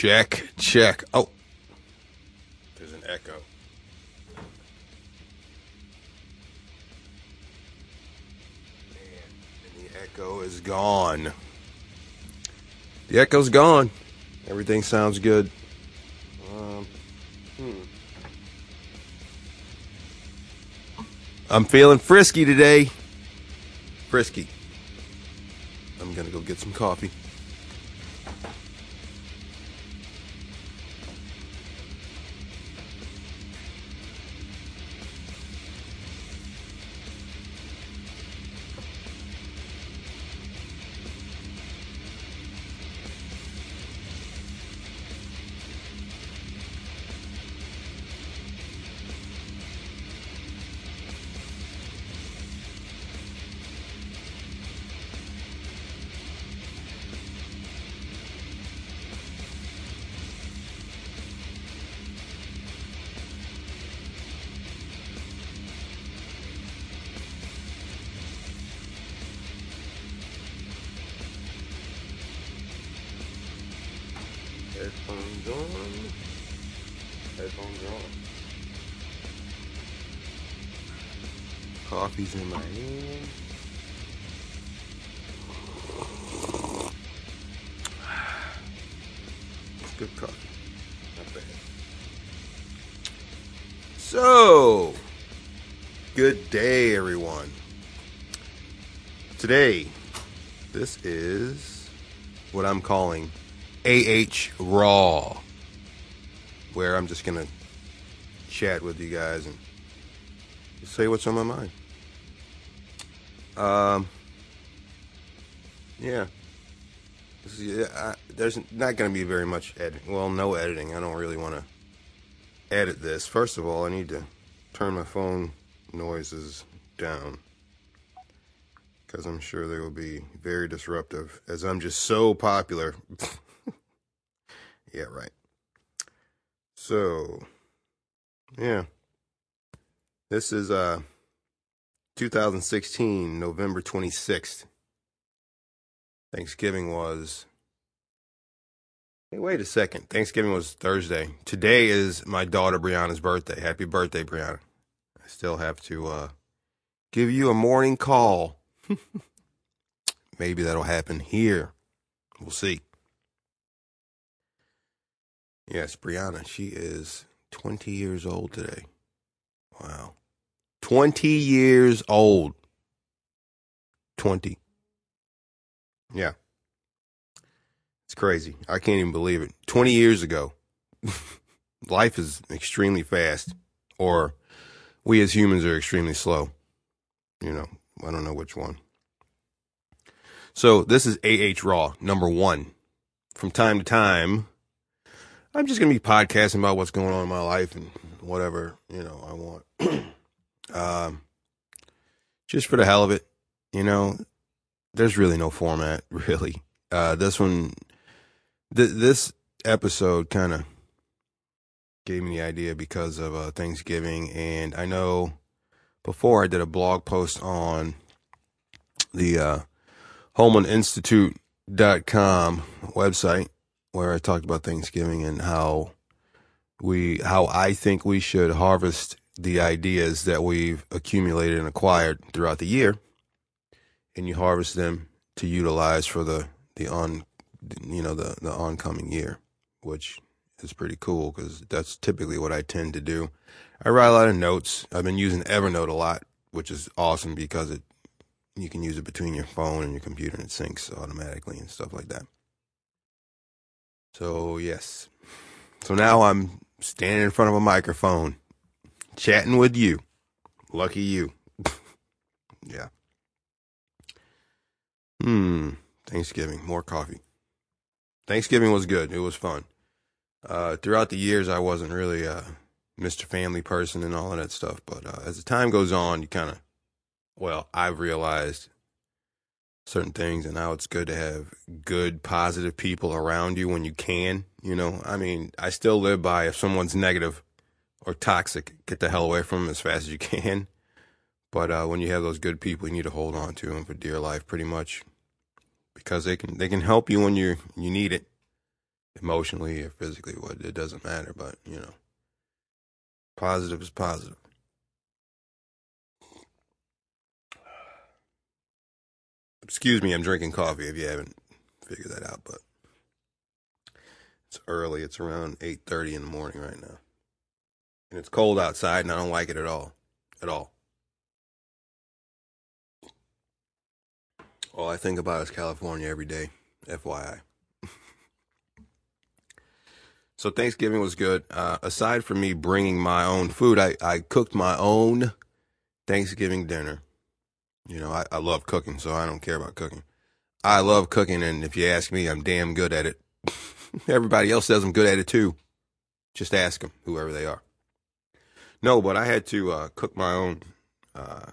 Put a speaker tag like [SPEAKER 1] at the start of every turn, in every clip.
[SPEAKER 1] Check, check. Oh, there's an echo. Man, and the echo is gone. The echo's gone. Everything sounds good. Um, hmm. I'm feeling frisky today. Frisky. I'm gonna go get some coffee. Coffee's in my hand. Good coffee. Not bad. So, good day, everyone. Today, this is what I'm calling AH Raw, where I'm just going to chat with you guys and say what's on my mind. Um, yeah. Is, I, there's not going to be very much editing. Well, no editing. I don't really want to edit this. First of all, I need to turn my phone noises down because I'm sure they will be very disruptive as I'm just so popular. yeah, right. So, yeah. This is uh 2016, November 26th. Thanksgiving was Hey, wait a second. Thanksgiving was Thursday. Today is my daughter Brianna's birthday. Happy birthday, Brianna. I still have to uh give you a morning call. Maybe that'll happen here. We'll see. Yes, Brianna, she is 20 years old today. Wow. 20 years old. 20. Yeah. It's crazy. I can't even believe it. 20 years ago. Life is extremely fast, or we as humans are extremely slow. You know, I don't know which one. So this is AH Raw, number one. From time to time, I'm just going to be podcasting about what's going on in my life and whatever, you know, I want. um, just for the hell of it, you know, there's really no format, really. Uh, this one, th- this episode kind of gave me the idea because of uh, Thanksgiving. And I know before I did a blog post on the uh, HolmanInstitute.com website where I talked about Thanksgiving and how we, how I think we should harvest the ideas that we've accumulated and acquired throughout the year, and you harvest them to utilize for the the on, you know, the the oncoming year, which is pretty cool because that's typically what I tend to do. I write a lot of notes. I've been using Evernote a lot, which is awesome because it you can use it between your phone and your computer and it syncs automatically and stuff like that. So, yes. So now I'm standing in front of a microphone chatting with you. Lucky you. yeah. Hmm. Thanksgiving, more coffee. Thanksgiving was good. It was fun. Uh, throughout the years, I wasn't really a Mr. Family person and all of that stuff. But uh, as the time goes on, you kind of, well, I've realized certain things and now it's good to have good, positive people around you when you can. You know, I mean, I still live by if someone's negative or toxic, get the hell away from them as fast as you can. But uh, when you have those good people, you need to hold on to them for dear life, pretty much, because they can they can help you when you you need it. emotionally or physically. What it doesn't matter, but you know, positive is positive. Excuse me, I'm drinking coffee if you haven't figured that out, but it's early. It's around 8:30 in the morning right now. And it's cold outside and I don't like it at all. At all. All I think about is California every day, FYI. so Thanksgiving was good. Uh, aside from me bringing my own food, I, I cooked my own Thanksgiving dinner. You know, I, I love cooking, so I don't care about cooking. I love cooking, and if you ask me, I'm damn good at it. Everybody else says I'm good at it too. Just ask them, whoever they are. No, but I had to uh, cook my own uh,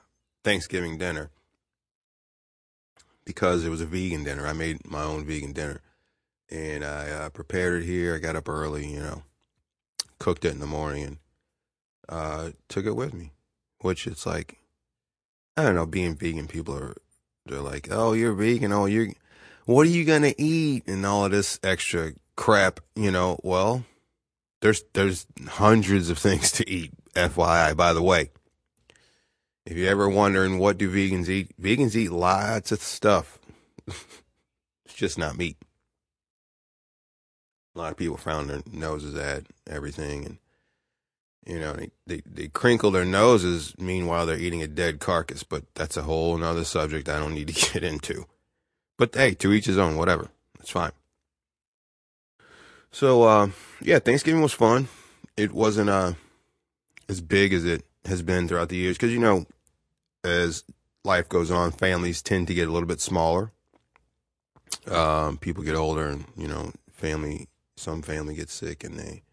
[SPEAKER 1] Thanksgiving dinner because it was a vegan dinner. I made my own vegan dinner, and I uh, prepared it here. I got up early, you know, cooked it in the morning, and uh, took it with me. Which it's like, I don't know. Being vegan, people are they're like, "Oh, you're vegan. Oh, you're what are you gonna eat?" and all of this extra crap. You know, well, there's there's hundreds of things to eat. FYI, by the way. If you're ever wondering what do vegans eat, vegans eat lots of stuff. it's just not meat. A lot of people found their noses at everything and you know, they, they, they crinkle their noses meanwhile they're eating a dead carcass, but that's a whole nother subject I don't need to get into. But hey, to each his own, whatever. That's fine. So uh, yeah, Thanksgiving was fun. It wasn't uh, as big as it has been throughout the years because you know as life goes on, families tend to get a little bit smaller. Um, people get older, and you know, family. Some family gets sick, and they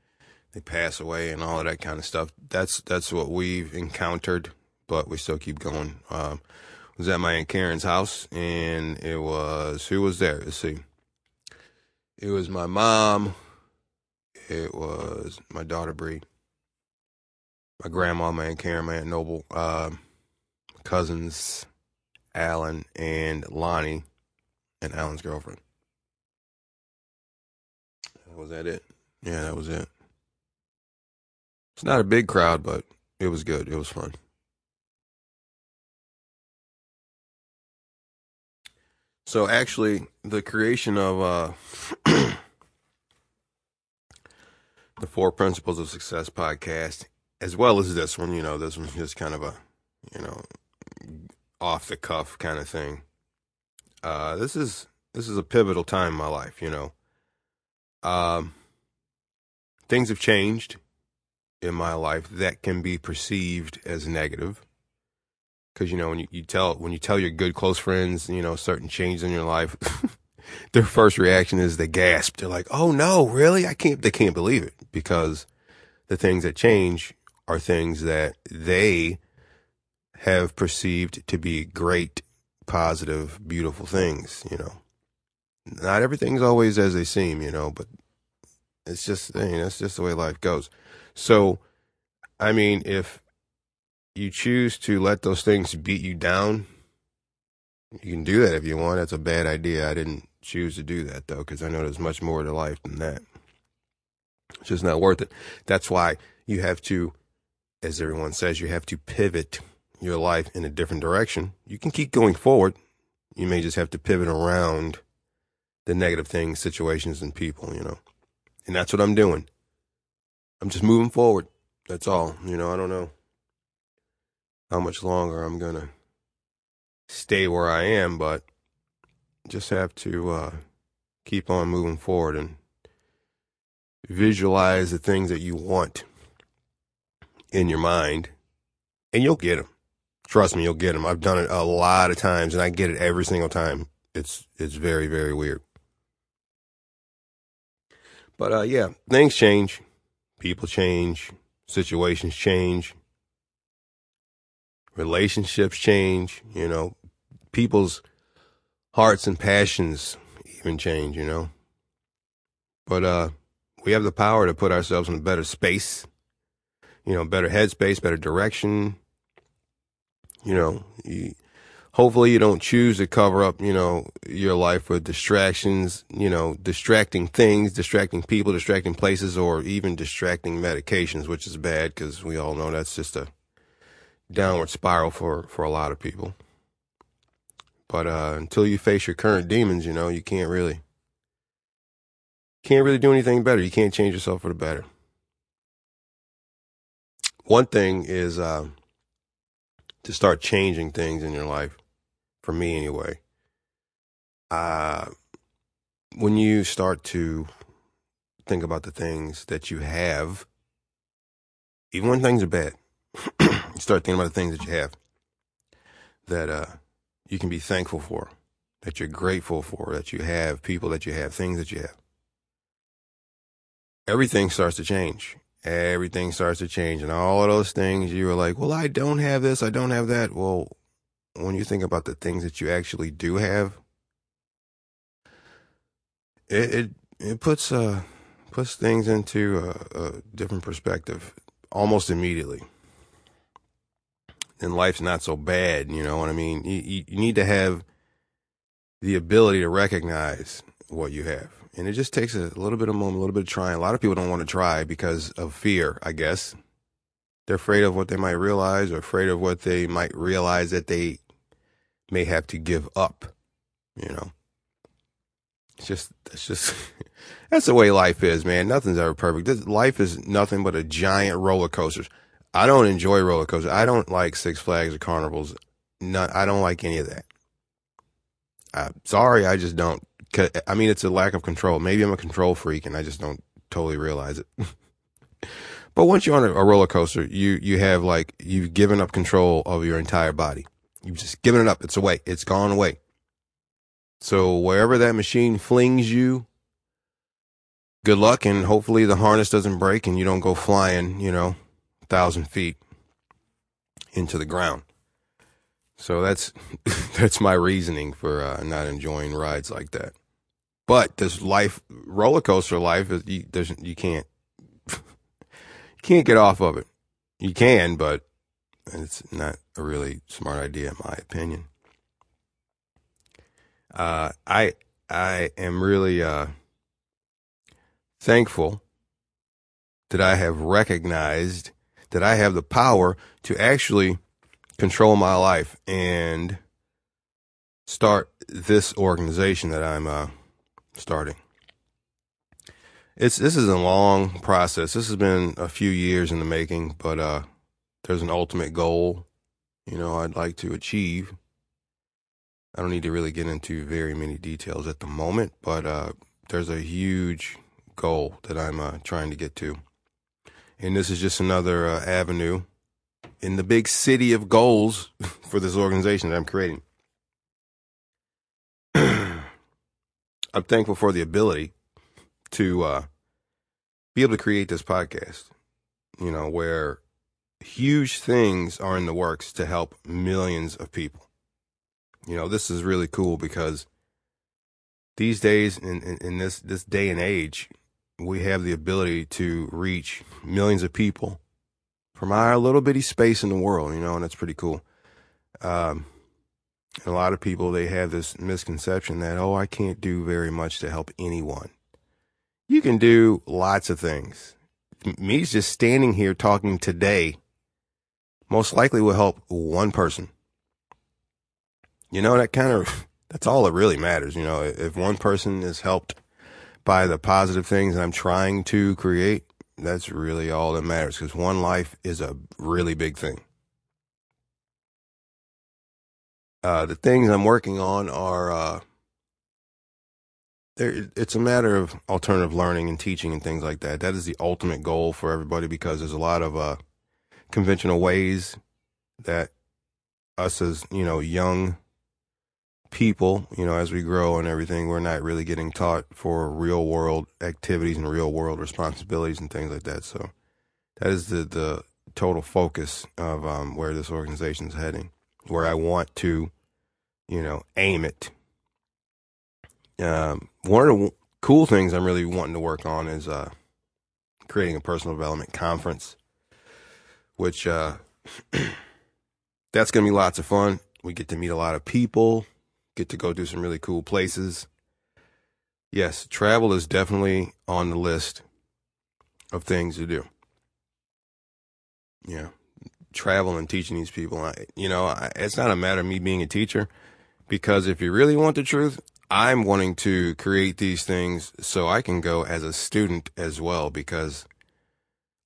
[SPEAKER 1] they pass away, and all of that kind of stuff. That's that's what we've encountered, but we still keep going. Um, was at my aunt Karen's house, and it was who was there? Let's see. It was my mom. It was my daughter Bree, my grandma, my aunt Karen, aunt Noble. Um, cousins, Alan, and Lonnie, and Alan's girlfriend. Was that it? Yeah, that was it. It's not a big crowd, but it was good. It was fun. So actually, the creation of uh, the Four Principles of Success podcast, as well as this one, you know, this one's just kind of a, you know, off the cuff kind of thing. Uh, this is this is a pivotal time in my life, you know. Um, things have changed in my life that can be perceived as negative. Because you know when you, you tell when you tell your good close friends you know certain changes in your life, their first reaction is they gasp. They're like, "Oh no, really? I can't." They can't believe it because the things that change are things that they have perceived to be great, positive, beautiful things, you know. Not everything's always as they seem, you know, but it's just, I mean, that's just the way life goes. So, I mean, if you choose to let those things beat you down, you can do that if you want. That's a bad idea. I didn't choose to do that though, because I know there's much more to life than that. It's just not worth it. That's why you have to, as everyone says, you have to pivot your life in a different direction. You can keep going forward. You may just have to pivot around the negative things, situations, and people, you know. And that's what I'm doing. I'm just moving forward. That's all. You know, I don't know how much longer I'm going to stay where I am, but just have to uh, keep on moving forward and visualize the things that you want in your mind, and you'll get them. Trust me, you'll get them. I've done it a lot of times, and I get it every single time. It's it's very very weird. But uh, yeah, things change, people change, situations change, relationships change. You know, people's hearts and passions even change. You know, but uh, we have the power to put ourselves in a better space. You know, better headspace, better direction you know, you, hopefully you don't choose to cover up, you know, your life with distractions, you know, distracting things, distracting people, distracting places, or even distracting medications, which is bad because we all know that's just a downward spiral for, for a lot of people. But uh, until you face your current demons, you know, you can't really can't really do anything better. You can't change yourself for the better. One thing is uh, to start changing things in your life for me anyway. Uh, when you start to think about the things that you have, even when things are bad, you start thinking about the things that you have that uh, you can be thankful for, that you're grateful for, that you have, people that you have, things that you have. Everything starts to change. Everything starts to change. And all of those things you were like, well, I don't have this, I don't have that. Well, when you think about the things that you actually do have, it it, it puts uh puts things into a, a different perspective almost immediately. And life's not so bad, you know what I mean? You, you, you need to have the ability to recognize what you have. And it just takes a little bit of moment, a little bit of trying. A lot of people don't want to try because of fear, I guess. They're afraid of what they might realize or afraid of what they might realize that they may have to give up, you know. It's just that's just that's the way life is, man. Nothing's ever perfect. This life is nothing but a giant roller coaster. I don't enjoy roller coasters. I don't like Six Flags or carnivals. Not I don't like any of that. I'm sorry, I just don't. I mean, it's a lack of control. Maybe I'm a control freak and I just don't totally realize it. but once you're on a, roller coaster, you you have like you've given up control of your entire body. You've just given it up. It's away. It's gone away. So wherever that machine flings you, good luck, and hopefully the harness doesn't break and you don't go flying, you know, a thousand feet into the ground. So that's that's my reasoning for uh, not enjoying rides like that. But this life roller coaster life is you, you can't you can't get off of it. You can, but it's not a really smart idea, in my opinion. Uh, I I am really uh, thankful that I have recognized that I have the power to actually control my life and start this organization that I'm uh, starting. It's this is a long process. This has been a few years in the making, but uh, there's an ultimate goal, you know, I'd like to achieve. I don't need to really get into very many details at the moment, but uh, there's a huge goal that I'm uh, trying to get to. And this is just another uh, avenue in the big city of goals for this organization that I'm creating. I'm thankful for the ability to uh, be able to create this podcast, you know, where huge things are in the works to help millions of people. You know, this is really cool because these days, in, in, in this, this day and age, we have the ability to reach millions of people from our little bitty space in the world, you know, and that's pretty cool. Um, a lot of people, they have this misconception that, oh, I can't do very much to help anyone. You can do lots of things. Me just standing here talking today most likely will help one person. You know, that kind of, that's all that really matters. You know, if one person is helped by the positive things I'm trying to create, that's really all that matters because one life is a really big thing. Uh, the things I'm working on are, uh, there, it's a matter of alternative learning and teaching and things like that. That is the ultimate goal for everybody because there's a lot of, uh, conventional ways that us as, you know, young people, you know, as we grow and everything, we're not really getting taught for real world activities and real world responsibilities and things like that. So that is the, the total focus of um, where this organization is heading, where I want to, you know, aim it. Um, one of the cool things I'm really wanting to work on is uh, creating a personal development conference which uh, that's going to be lots of fun. We get to meet a lot of people, get to go to some really cool places. Yes, travel is definitely on the list of things to do. Yeah, travel and teaching these people. I, you know, I, it's not a matter of me being a teacher because if you really want the truth, I'm wanting to create these things so I can go as a student as well because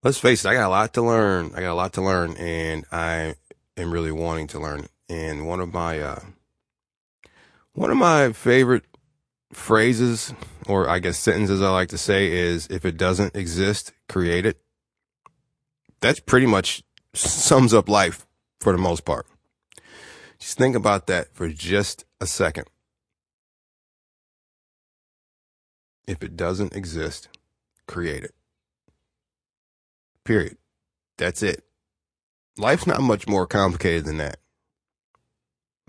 [SPEAKER 1] let's face it, I got a lot to learn. I got a lot to learn and I am really wanting to learn. And one of my, uh, one of my favorite phrases or I guess sentences I like to say is if it doesn't exist, create it. That's pretty much sums up life for the most part. Just think about that for just a second. If it doesn't exist, create it. Period. That's it. Life's not much more complicated than that.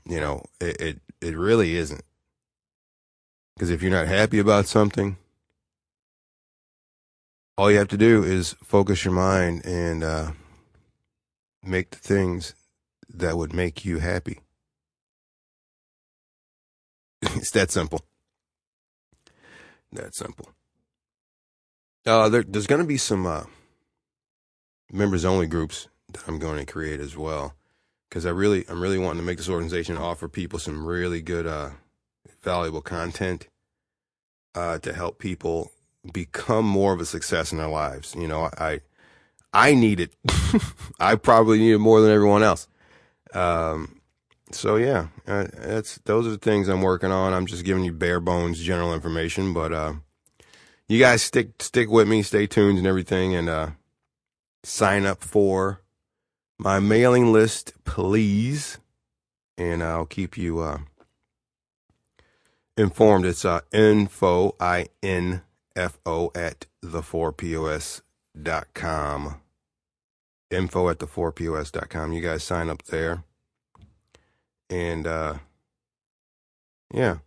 [SPEAKER 1] You know, it it, it really isn't. Because if you're not happy about something, all you have to do is focus your mind and uh, make the things that would make you happy. it's that simple. That simple. Uh, there, there's going to be some uh, members only groups that I'm going to create as well, because I really, I'm really wanting to make this organization offer people some really good, uh, valuable content uh, to help people become more of a success in their lives. You know, I, I need it. I probably need it more than everyone else. Um, so yeah, uh, that's those are the things I'm working on. I'm just giving you bare bones general information, but uh, you guys stick stick with me, stay tuned and everything, and uh, sign up for my mailing list, please, and I'll keep you uh, informed. It's uh, info i n f o at the 4pos dot com. Info at the 4pos dot com. You guys sign up there and uh, yeah,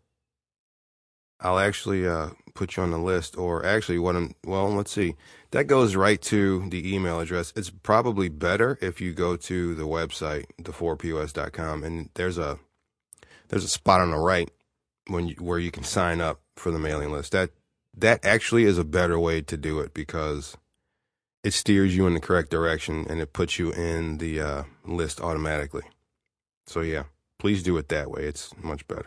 [SPEAKER 1] I'll actually uh, put you on the list. Or actually, what I'm well, let's see. That goes right to the email address. It's probably better if you go to the website, the4pos.com, and there's a there's a spot on the right when you, where you can sign up for the mailing list. That that actually is a better way to do it because it steers you in the correct direction and it puts you in the uh, list automatically. So yeah. Please do it that way. It's much better.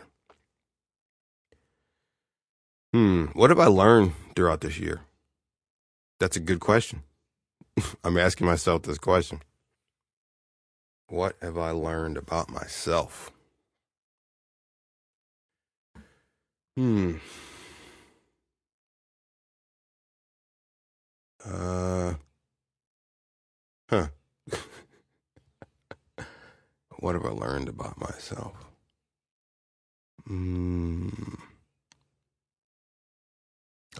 [SPEAKER 1] Hmm. What have I learned throughout this year? That's a good question. I'm asking myself this question. What have I learned about myself? Hmm. Uh. Huh. What have I learned about myself? Mm.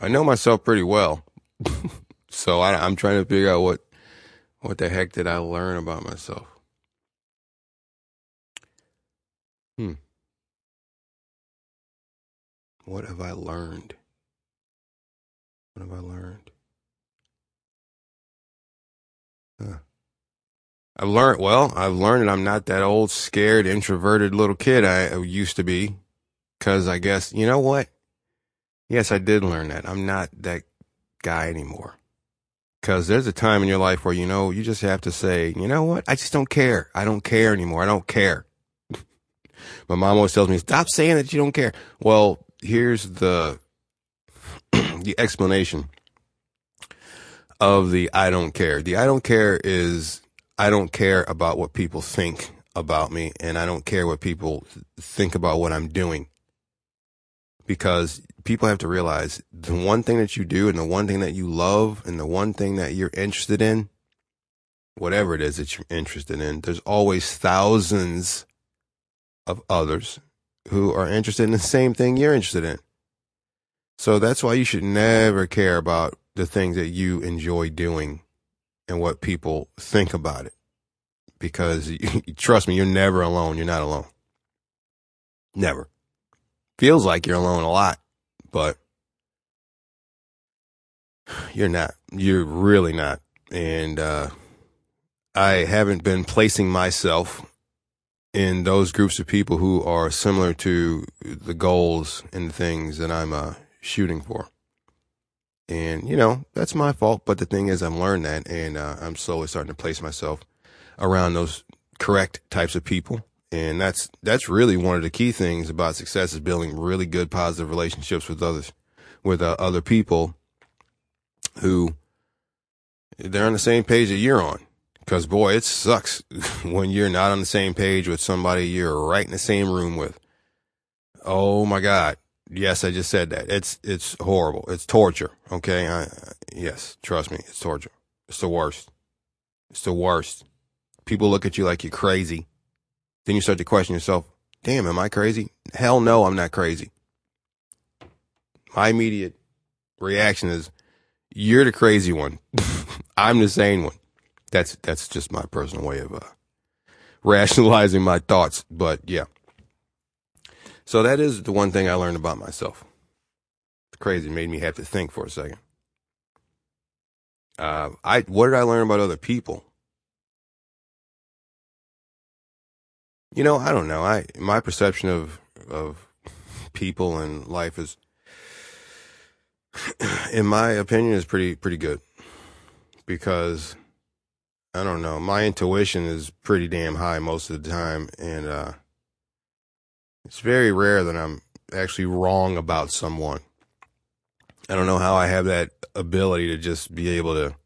[SPEAKER 1] I know myself pretty well, so I, I'm trying to figure out what what the heck did I learn about myself. Hmm. What have I learned? What have I learned? I've learned, well, I've learned that I'm not that old, scared, introverted little kid I used to be. Cause I guess, you know what? Yes, I did learn that. I'm not that guy anymore. Cause there's a time in your life where, you know, you just have to say, you know what? I just don't care. I don't care anymore. I don't care. My mom always tells me, stop saying that you don't care. Well, here's the, the explanation of the I don't care. The I don't care is I don't care about what people think about me and I don't care what people think about what I'm doing. Because people have to realize the one thing that you do and the one thing that you love and the one thing that you're interested in, whatever it is that you're interested in, there's always thousands of others who are interested in the same thing you're interested in. So that's why you should never care about the things that you enjoy doing and what people think about it. Because you, trust me, you're never alone. You're not alone. Never. Feels like you're alone a lot, but you're not. You're really not. And uh, I haven't been placing myself in those groups of people who are similar to the goals and things that I'm uh, shooting for. And, you know, that's my fault. But the thing is, I've learned that and uh, I'm slowly starting to place myself around those correct types of people. And that's, that's really one of the key things about success is building really good positive relationships with others, with uh, other people who they're on the same page that you're on. Cause boy, it sucks when you're not on the same page with somebody you're right in the same room with. Oh my God. Yes, I just said that. It's, it's horrible. It's torture. Okay. I, yes, trust me. It's torture. It's the worst. It's the worst. People look at you like you're crazy. Then you start to question yourself. Damn, am I crazy? Hell no, I'm not crazy. My immediate reaction is, you're the crazy one. I'm the sane one. That's that's just my personal way of uh, rationalizing my thoughts. But yeah. So that is the one thing I learned about myself. It's crazy. Made me have to think for a second. Uh, I what did I learn about other people? You know, I don't know. I my perception of of people and life is in my opinion is pretty pretty good because I don't know. My intuition is pretty damn high most of the time, and uh, it's very rare that I'm actually wrong about someone. I don't know how I have that ability to just be able to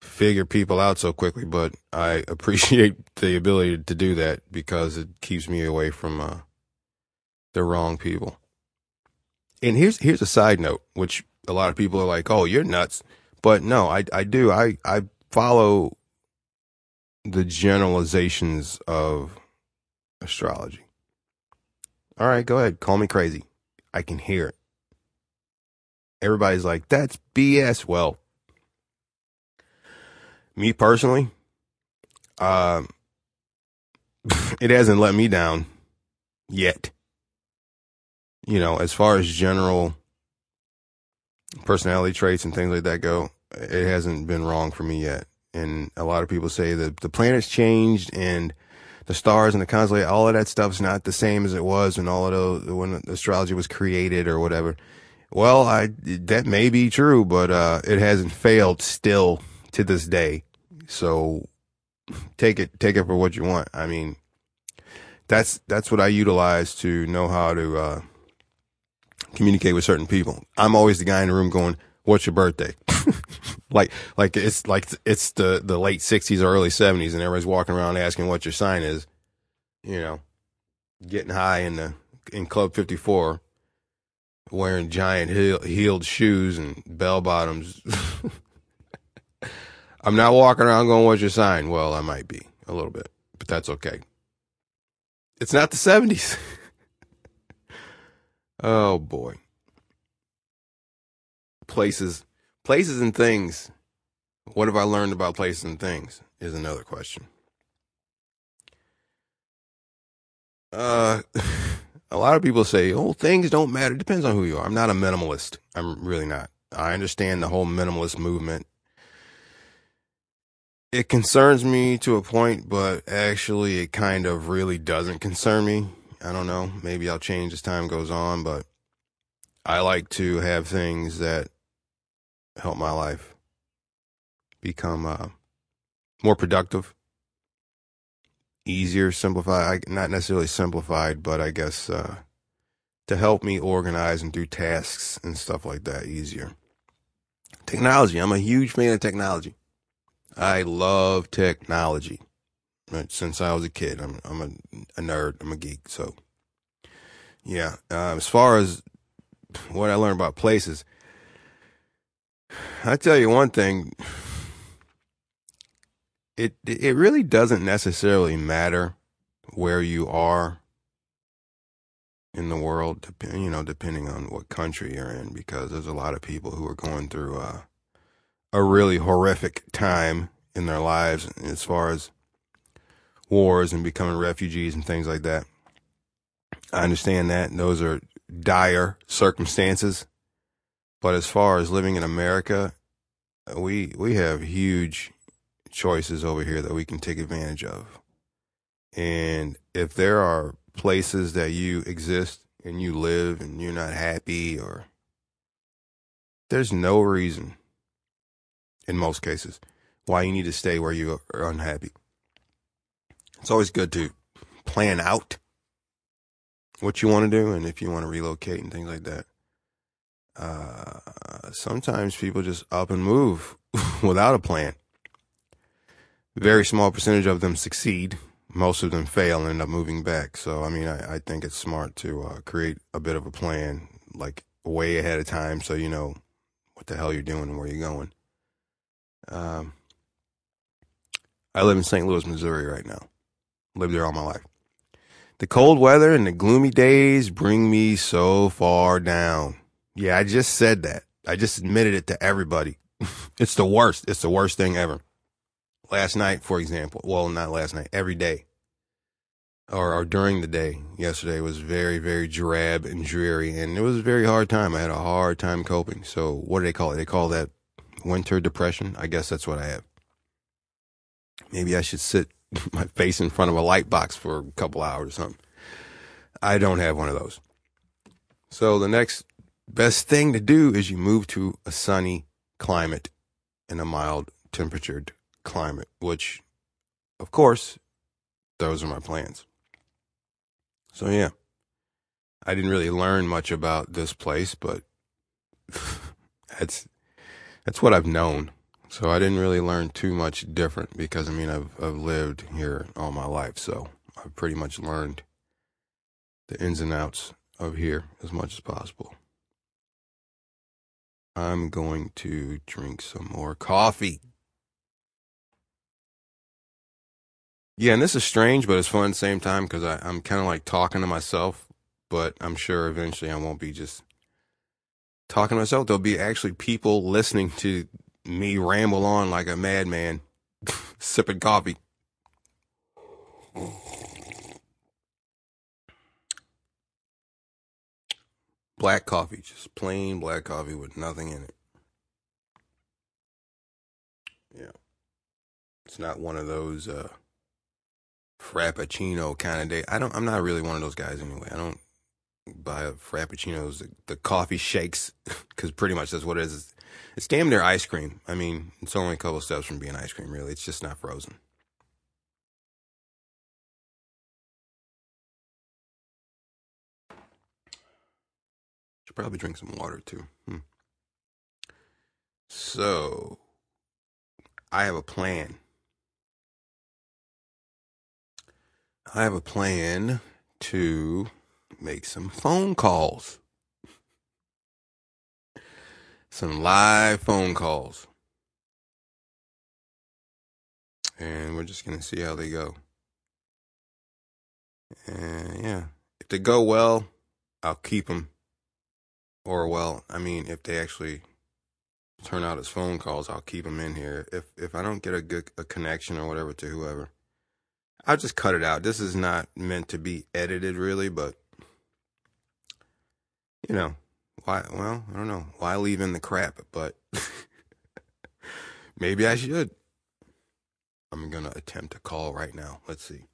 [SPEAKER 1] figure people out so quickly, but I appreciate the ability to do that because it keeps me away from uh, the wrong people. And here's here's a side note, which a lot of people are like, "Oh, you're nuts," but no, I I do. I I follow the generalizations of astrology. All right, go ahead. Call me crazy. I can hear it. Everybody's like, that's BS. Well, me personally, um, it hasn't let me down yet. You know, as far as general personality traits and things like that go, it hasn't been wrong for me yet. And a lot of people say that the planets changed and the stars and the constellation, all of that stuff's not the same as it was when all of those, when astrology was created or whatever. Well, I, that may be true, but, uh, it hasn't failed still to this day. So take it, take it for what you want. I mean, that's, that's what I utilize to know how to, uh, communicate with certain people. I'm always the guy in the room going, what's your birthday? like, like it's like it's the, the late sixties or early seventies and everybody's walking around asking what your sign is, you know, getting high in the, in Club 54, wearing giant heel, heeled shoes and bell bottoms. I'm not walking around going, what's your sign? Well, I might be a little bit, but that's okay. It's not the seventies. oh boy places, places and things. What have I learned about places and things is another question. Uh, a lot of people say, oh, things don't matter. It depends on who you are. I'm not a minimalist. I'm really not. I understand the whole minimalist movement. It concerns me to a point, but actually it kind of really doesn't concern me. I don't know. Maybe I'll change as time goes on, but I like to have things that help my life become uh, more productive, easier, simplified. Not necessarily simplified, but I guess uh, to help me organize and do tasks and stuff like that easier. Technology. I'm a huge fan of technology. I love technology. Since I was a kid, I'm I'm a, a nerd. I'm a geek. So, yeah. Uh, as far as what I learned about places, I tell you one thing. It it really doesn't necessarily matter where you are in the world, you know, depending on what country you're in, because there's a lot of people who are going through a, a really horrific time in their lives as far as wars and becoming refugees and things like that. I understand that. Those are dire circumstances. But as far as living in America, we we have huge choices over here that we can take advantage of. And if there are places that you exist and you live and you're not happy or there's no reason in most cases why you need to stay where you are unhappy. It's always good to plan out what you want to do and if you want to relocate and things like that. Uh, sometimes people just up and move without a plan. Very small percentage of them succeed. Most of them fail and end up moving back. So, I mean, I, I think it's smart to uh, create a bit of a plan, like way ahead of time, so you know what the hell you're doing and where you're going. Um, I live in St. Louis, Missouri right now. Lived there all my life. The cold weather and the gloomy days bring me so far down. Yeah, I just said that. I just admitted it to everybody. it's the worst. It's the worst thing ever. Last night, for example, well, not last night, every day or, or during the day yesterday was very, very drab and dreary. And it was a very hard time. I had a hard time coping. So what do they call it? They call that winter depression. I guess that's what I have. Maybe I should sit my face in front of a light box for a couple hours or something. I don't have one of those. So the next best thing to do is you move to a sunny climate and a mild temperatured climate, which, of course, those are my plans. So, yeah, I didn't really learn much about this place, but that's that's what I've known. So I didn't really learn too much different because I mean I've I've lived here all my life, so I've pretty much learned the ins and outs of here as much as possible. I'm going to drink some more coffee. Yeah, and this is strange, but it's fun at the same time because I'm kind of like talking to myself, but I'm sure eventually I won't be just talking to myself. There'll be actually people listening to me ramble on like a madman, sipping coffee. Black coffee, just plain black coffee with nothing in it. Yeah. It's not one of those uh frappuccino kind of day. I don't I'm not really one of those guys anyway. I don't buy frappuccinos, the, the coffee shakes cuz pretty much that's what it is. It's damn near ice cream. I mean, it's only a couple steps from being ice cream really. It's just not frozen. Should probably drink some water too. Hmm. So, I have a plan. I have a plan to make some phone calls. Some live phone calls. And we're just going to see how they go. And yeah, if they go well, I'll keep them or well, I mean, if they actually turn out as phone calls, I'll keep them in here. If if I don't get a good a connection or whatever to whoever, I'll just cut it out. This is not meant to be edited, really, but you know, why? Well, I don't know why leave in the crap, but maybe I should. I'm gonna attempt a call right now. Let's see.